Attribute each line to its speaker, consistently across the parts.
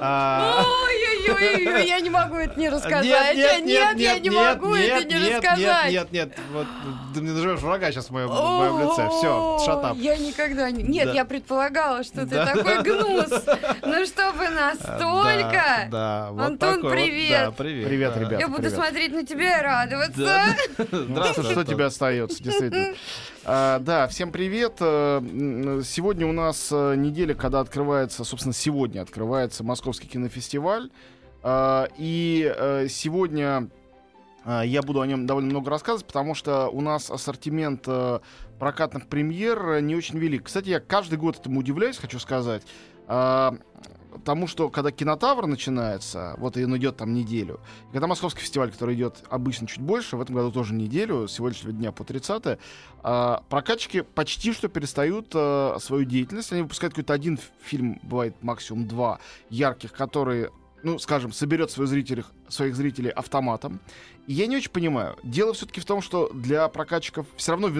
Speaker 1: Ой-ой-ой, я не могу это не рассказать.
Speaker 2: Нет, нет, нет,
Speaker 1: я не могу это не
Speaker 2: нет,
Speaker 1: рассказать.
Speaker 2: Нет, нет, нет, вот ты мне называешь врага сейчас в моем, лице. Все, шатап.
Speaker 1: Я никогда не... Нет, я предполагала, что ты такой гнус. Ну, чтобы настолько.
Speaker 2: Да, да, вот
Speaker 1: Антон, привет.
Speaker 2: да, привет.
Speaker 3: Привет,
Speaker 2: да.
Speaker 3: ребят.
Speaker 1: Я буду смотреть на тебя и радоваться.
Speaker 2: Да.
Speaker 3: Ну,
Speaker 2: Здравствуй,
Speaker 3: что тебе остается, действительно. А, да, всем привет. Э, Сегодня у нас э, неделя, когда открывается, собственно, сегодня открывается Московский кинофестиваль. А, И э, сегодня а, я буду о нем довольно много рассказывать, потому что у нас ассортимент прокатных премьер не очень велик. Кстати, я каждый год этому удивляюсь, хочу сказать. А, Тому, что когда кинотавр начинается, вот и он идет там неделю, и когда московский фестиваль, который идет обычно чуть больше, в этом году тоже неделю, с сегодняшнего дня по 30 а, прокатчики почти что перестают а, свою деятельность. Они выпускают какой-то один фильм, бывает максимум два ярких, которые, ну, скажем, соберет своих зрителей, своих зрителей автоматом. И я не очень понимаю. Дело все-таки в том, что для прокатчиков все равно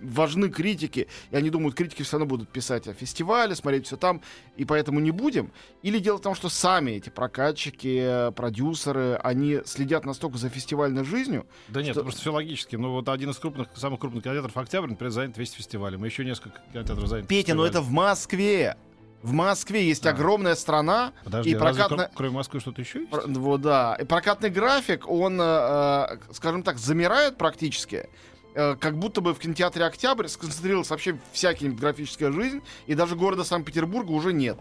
Speaker 3: важны критики, и они думают, критики все равно будут писать о фестивале, смотреть все там, и поэтому не будем. Или дело в том, что сами эти прокатчики, продюсеры, они следят настолько за фестивальной жизнью,
Speaker 2: Да нет,
Speaker 3: Что-
Speaker 2: это просто все логически. Ну вот один из крупных, самых крупных кинотеатров «Октябрь», например, занят весь фестивалем. И еще несколько кинотеатров заняты
Speaker 3: Петя, но это
Speaker 2: фестивалем.
Speaker 3: в Москве. В Москве есть
Speaker 2: А.
Speaker 3: огромная страна,
Speaker 2: Подожди,
Speaker 3: и
Speaker 2: а разве кроме Москвы что-то еще есть?
Speaker 3: Пр- Вот, да. И прокатный график, он, э, э, скажем так, замирает практически. Э, Как будто бы в кинотеатре «Октябрь» сконцентрировалась вообще вся кинематографическая жизнь, и даже города Санкт-Петербурга уже нет.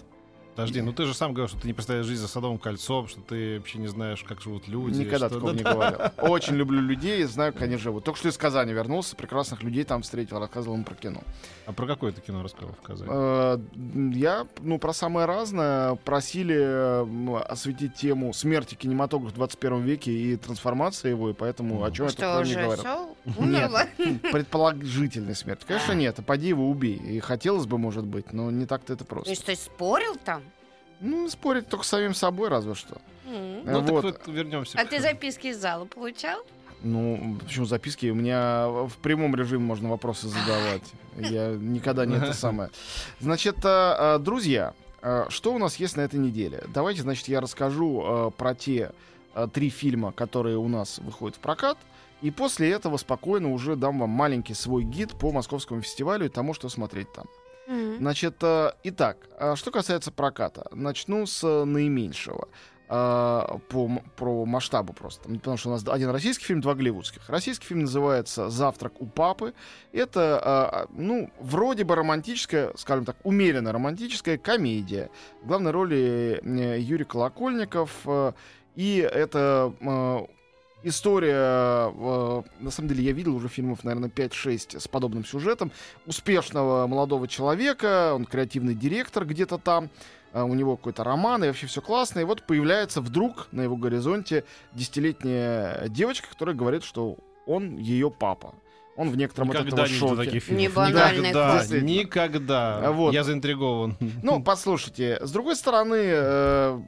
Speaker 2: Подожди, ну ты же сам говорил, что ты не представляешь жизнь за Садовым кольцом, что ты вообще не знаешь, как живут люди.
Speaker 3: Никогда
Speaker 2: что-
Speaker 3: такого не говорил. Очень люблю людей, знаю, как они живут. Только что из Казани вернулся, прекрасных людей там встретил, рассказывал им про кино.
Speaker 2: А про какое ты кино рассказал в Казани?
Speaker 3: Э, Я, ну, про самое разное. Просили осветить тему смерти кинематографа в 21 веке и трансформации его, и поэтому о чем я
Speaker 1: Что,
Speaker 3: такого не говорил.
Speaker 1: все?
Speaker 3: Нет, предположительной смерти. Конечно, нет. А поди его убей. И хотелось бы, может быть, но не так-то это
Speaker 1: То
Speaker 3: просто.
Speaker 1: есть ты спорил там?
Speaker 3: Ну, спорить только с самим собой, разве что.
Speaker 1: М.
Speaker 2: Ну
Speaker 3: вот.
Speaker 2: так вот вернемся.
Speaker 1: А
Speaker 2: к-
Speaker 1: ты записки из зала получал?
Speaker 3: Ну, почему записки? У меня в прямом режиме можно вопросы задавать. Я никогда не это самое. Значит, э, э, друзья, э, что у нас есть на этой неделе? Давайте, значит, я расскажу про те три фильма, которые у нас выходят в прокат. И после этого спокойно уже дам вам маленький свой гид по московскому фестивалю и тому, что смотреть там.
Speaker 1: М.
Speaker 3: Значит, э, итак, а что касается проката, начну с э, наименьшего. э, по, про масштабу просто. Ну, Потому что у нас один российский фильм, два голливудских. Российский фильм называется «Завтрак у папы». Это, э, ну, вроде бы романтическая, скажем так, умеренно романтическая комедия. В главной роли э, Юрий Колокольников. э, И это э, история, э, на самом деле я видел уже фильмов, наверное, 5-6 с подобным сюжетом, успешного молодого человека, он креативный директор где-то там, а, у него какой-то роман, и вообще все классно, и вот появляется вдруг на его горизонте десятилетняя девочка, которая говорит, что он ее папа. Он в некотором от
Speaker 2: Никогда
Speaker 3: этого
Speaker 2: не
Speaker 3: шоке.
Speaker 2: таких фильмов.
Speaker 1: Не
Speaker 2: Никогда, никогда.
Speaker 3: А вот.
Speaker 2: Я заинтригован.
Speaker 3: Ну, послушайте, с другой стороны, э,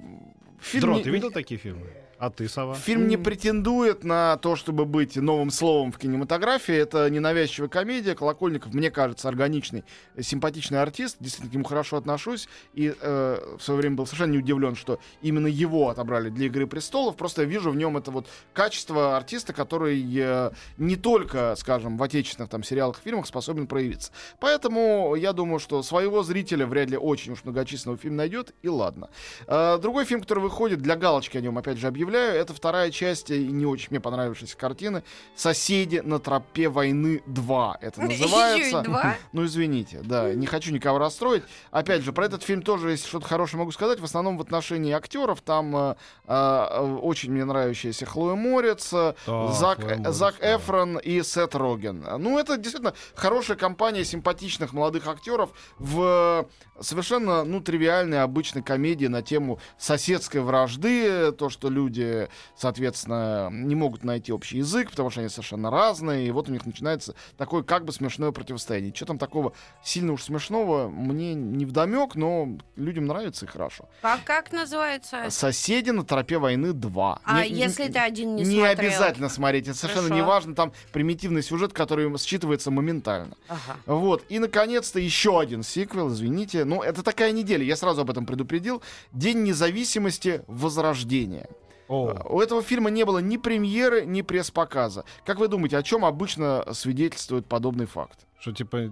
Speaker 3: фильм,
Speaker 2: Дрон,
Speaker 3: не-
Speaker 2: ты видел такие фильмы? А ты, Сова?
Speaker 3: фильм не претендует на то, чтобы быть новым словом в кинематографии. Это ненавязчивая комедия. Колокольников, мне кажется, органичный, симпатичный артист. Действительно, к нему хорошо отношусь. И э, в свое время был совершенно не удивлен, что именно его отобрали для «Игры престолов». Просто я вижу в нем это вот качество артиста, который э, не только, скажем, в отечественных там сериалах, фильмах способен проявиться. Поэтому я думаю, что своего зрителя вряд ли очень уж многочисленного фильм найдет, и ладно. Э, другой фильм, который выходит, для галочки о нем опять же объявляю, объявляю, это вторая часть э, не очень мне понравившейся картины «Соседи на тропе войны 2». Это
Speaker 1: и
Speaker 3: называется. Ну, извините, да, не хочу никого расстроить. Опять же, про этот фильм тоже, если что-то хорошее могу сказать, в основном в отношении актеров. Там э, э, очень мне нравящаяся Хлоя Морец,
Speaker 2: Да,
Speaker 3: Зак,
Speaker 2: Хлоя Морец,
Speaker 3: Зак
Speaker 2: да.
Speaker 3: Эфрон и Сет Роген. Ну, это действительно хорошая компания симпатичных молодых актеров в совершенно, ну, тривиальной, обычной комедии на тему соседской вражды, то, что люди, соответственно, не могут найти общий язык, потому что они совершенно разные, и вот у них начинается такое как бы смешное противостояние. Что там такого сильно уж смешного, мне не вдомек, но людям нравится и хорошо.
Speaker 1: Как, как называется?
Speaker 3: «Соседи на тропе войны 2».
Speaker 1: А
Speaker 3: Не- не-
Speaker 1: если ты один не,
Speaker 3: не
Speaker 1: смотрел?
Speaker 3: обязательно смотреть, это совершенно
Speaker 1: Хорошо.
Speaker 3: не важно, там примитивный сюжет, который считывается моментально.
Speaker 1: Ага.
Speaker 3: Вот, и, наконец-то, еще один сиквел, извините. Ну, это такая неделя, я сразу об этом предупредил. День независимости Возрождения. У этого фильма не было ни премьеры, ни пресс-показа. Как вы думаете, о чем обычно свидетельствует подобный факт?
Speaker 2: что типа,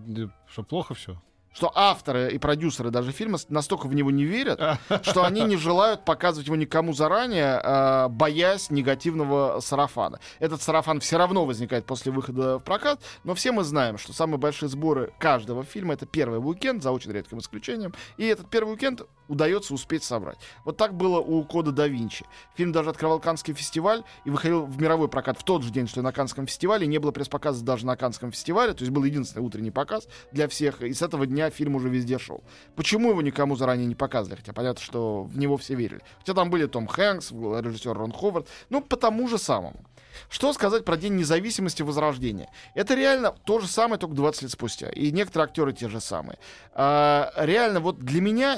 Speaker 2: что плохо все?
Speaker 3: Что авторы и продюсеры даже фильма настолько в него не верят, что они не желают показывать его никому заранее, а, боясь негативного сарафана. Этот сарафан все равно возникает после выхода в прокат, но все мы знаем, что самые большие сборы каждого фильма это первый уикенд, за очень редким исключением, и этот первый уикенд удается успеть собрать. Вот так было у Кода да Винчи. Фильм даже открывал Каннский фестиваль и выходил в мировой прокат в тот же день, что и на Каннском фестивале. Не было пресс-показа даже на Каннском фестивале, то есть был единственный утренний показ для всех, и с этого дня фильм уже везде шел. Почему его никому заранее не показывали? Хотя понятно, что в него все верили. Хотя там были Том Хэнкс, режиссер Рон Ховард, ну, по тому же самому. Что сказать про День независимости Возрождения? Это реально то же самое, только 20 лет спустя. И некоторые актеры те же самые. А, реально, вот для меня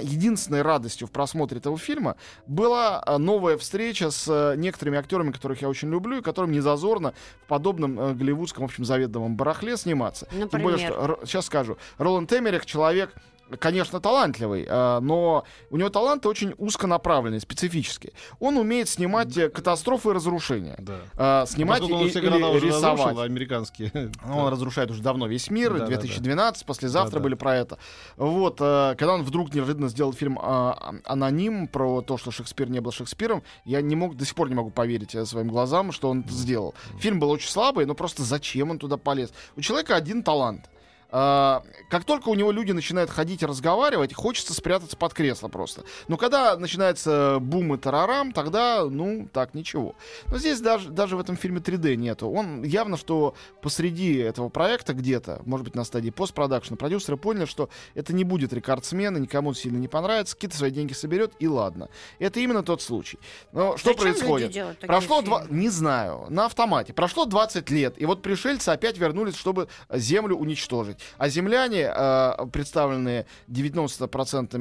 Speaker 3: единственной радостью в просмотре этого фильма была а, новая встреча с а, некоторыми актерами, которых я очень люблю, и которым не зазорно в подобном а, голливудском, в общем, заведомом барахле сниматься. Тем более,
Speaker 1: Например?
Speaker 3: что, сейчас скажу, Роланд Эмерих человек конечно, талантливый, а, но у него таланты очень узконаправленные, специфические. Он умеет снимать э, катастрофы и разрушения.
Speaker 2: Да.
Speaker 3: А, Снимать
Speaker 2: Поскольку он
Speaker 3: и-
Speaker 2: все города уже
Speaker 3: рисовать.
Speaker 2: разрушил, американские.
Speaker 3: Он разрушает уже давно весь мир.
Speaker 2: Да-да-да.
Speaker 3: 2012, послезавтра
Speaker 2: Да-да.
Speaker 3: были про это. Вот, э, когда он вдруг неожиданно сделал фильм а, «Аноним» про то, что Шекспир не был Шекспиром, я не мог, до сих пор не могу поверить э, своим глазам, что он сделал. Фильм был очень слабый, но просто зачем он туда полез? У человека один талант. А, как только у него люди начинают ходить и разговаривать, хочется спрятаться под кресло просто. Но когда начинается бум и тарарам, тогда, ну, так, ничего. Но здесь даже, даже в этом фильме 3D нету. Он явно, что посреди этого проекта где-то, может быть, на стадии постпродакшена, продюсеры поняли, что это не будет рекордсмена, никому сильно не понравится, какие-то свои деньги соберет, и ладно. Это именно тот случай. Но что
Speaker 1: Зачем
Speaker 3: происходит? Прошло два... Не знаю. На автомате. Прошло 20 лет, и вот пришельцы опять вернулись, чтобы Землю уничтожить. А земляне, э, представленные 90%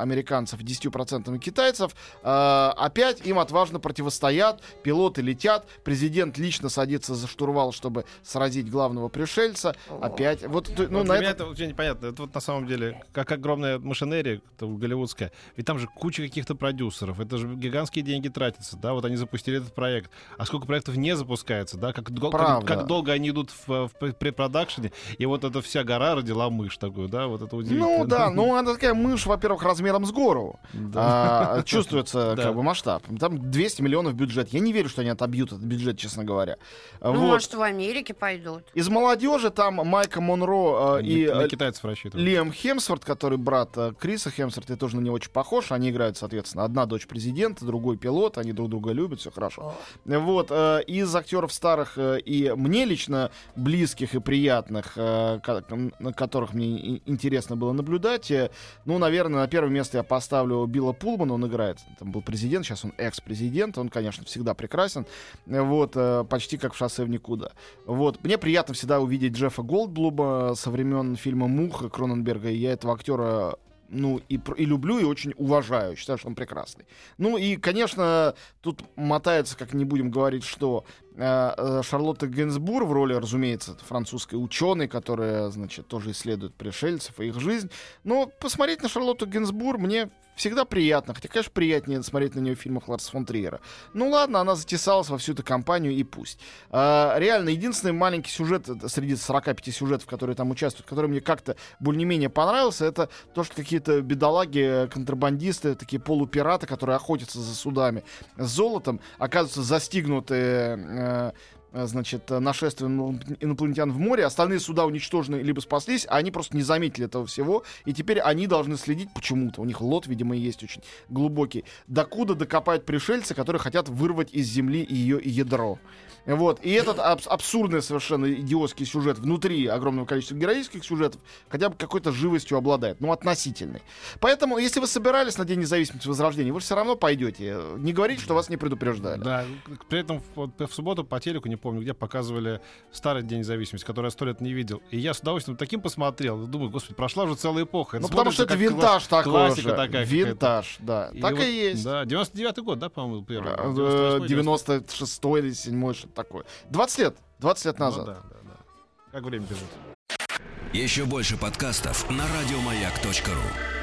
Speaker 3: американцев, 10% китайцев, э, опять им отважно противостоят. Пилоты летят, президент лично садится за штурвал, чтобы сразить главного пришельца. Опять. Вот, ну,
Speaker 2: Вот
Speaker 3: на
Speaker 2: для меня
Speaker 3: это...
Speaker 2: это вообще непонятно. Это вот на самом деле как огромная машинерия это голливудская. Ведь там же куча каких-то продюсеров. Это же гигантские деньги тратятся. Да, вот они запустили этот проект. А сколько проектов не запускается, да? Как, дол- как, как долго они идут в, в пре- предпродакшене. И вот эта вся гора родила мышь такую, да? Вот это удивительно.
Speaker 3: Ну да, ну она такая мышь, во-первых, размером с гору. А, чувствуется
Speaker 2: Да.
Speaker 3: как бы масштаб. Там 200 миллионов бюджет. Я не верю, что они отобьют этот бюджет, честно говоря.
Speaker 1: Ну,
Speaker 3: Вот.
Speaker 1: может, в Америке пойдут.
Speaker 3: Из молодежи там Майка Монро э, и
Speaker 2: на китайцев рассчитывают.
Speaker 3: Лиам Хемсворт, который брат э, Криса Хемсворта, и тоже на него очень похож. Они играют, соответственно, одна дочь президента, другой пилот. Они друг друга любят, все хорошо. Вот, э, из актеров старых э, и мне лично близких и приятных, э, на которых мне интересно было наблюдать, э, ну, наверное, на первое место я поставлю Билла Пулмана, он играет, там был президент, сейчас он экс-президент, он, конечно, всегда прекрасен, Э, вот, э, почти как в «Шоссе в никуда». Вот, мне приятно всегда увидеть Джеффа Голдблума со времен фильма «Муха» Кроненберга, и я этого актера ну, и, и люблю, и очень уважаю. Считаю, что он прекрасный. Ну, и, конечно, тут мотается, как не будем говорить, что Шарлотта Генсбур в роли, разумеется, французской ученой, которая, значит, тоже исследует пришельцев и их жизнь. Но посмотреть на Шарлотту Генсбур мне всегда приятно. Хотя, конечно, приятнее смотреть на нее в фильмах Ларса фон Триера. Ну ладно, она затесалась во всю эту компанию и пусть. А, реально, единственный маленький сюжет э, среди 45 сюжетов, которые там участвуют, который мне как-то более-менее понравился, это то, что какие-то бедолаги, контрабандисты, такие полупираты, которые охотятся за судами с золотом, оказываются застигнуты э, э, значит, нашествием инопланетян в море, остальные суда уничтожены либо спаслись, а они просто не заметили этого всего, и теперь они должны следить почему-то, у них лот, видимо, есть очень глубокий, докуда докопают пришельцы, которые хотят вырвать из земли ее ядро. Вот. И этот абс- абсурдный совершенно идиотский сюжет внутри огромного количества героических сюжетов хотя бы какой-то живостью обладает. Ну, относительной. Поэтому, если вы собирались на День независимости Возрождения, вы все равно пойдете. Не говорите, что вас не предупреждали.
Speaker 2: Да, при этом вот в субботу по телеку, не помню, где показывали старый День независимости, который я сто лет не видел. И я с удовольствием таким посмотрел. Думаю, господи, прошла уже целая эпоха.
Speaker 3: Ну, потому что это винтаж
Speaker 2: кла-
Speaker 3: такой
Speaker 2: классика
Speaker 3: же.
Speaker 2: такая.
Speaker 3: Винтаж, да.
Speaker 2: И
Speaker 3: так
Speaker 2: вот,
Speaker 3: и есть.
Speaker 2: Да, 99-й год, да, по-моему, был первый?
Speaker 3: Э,
Speaker 2: 98-й,
Speaker 3: 96 или 7 что-то такое. 20 лет. 20 лет
Speaker 2: Ну
Speaker 3: назад.
Speaker 2: да, да, да. Как время бежит.
Speaker 4: Еще больше подкастов на радиомаяк.ру.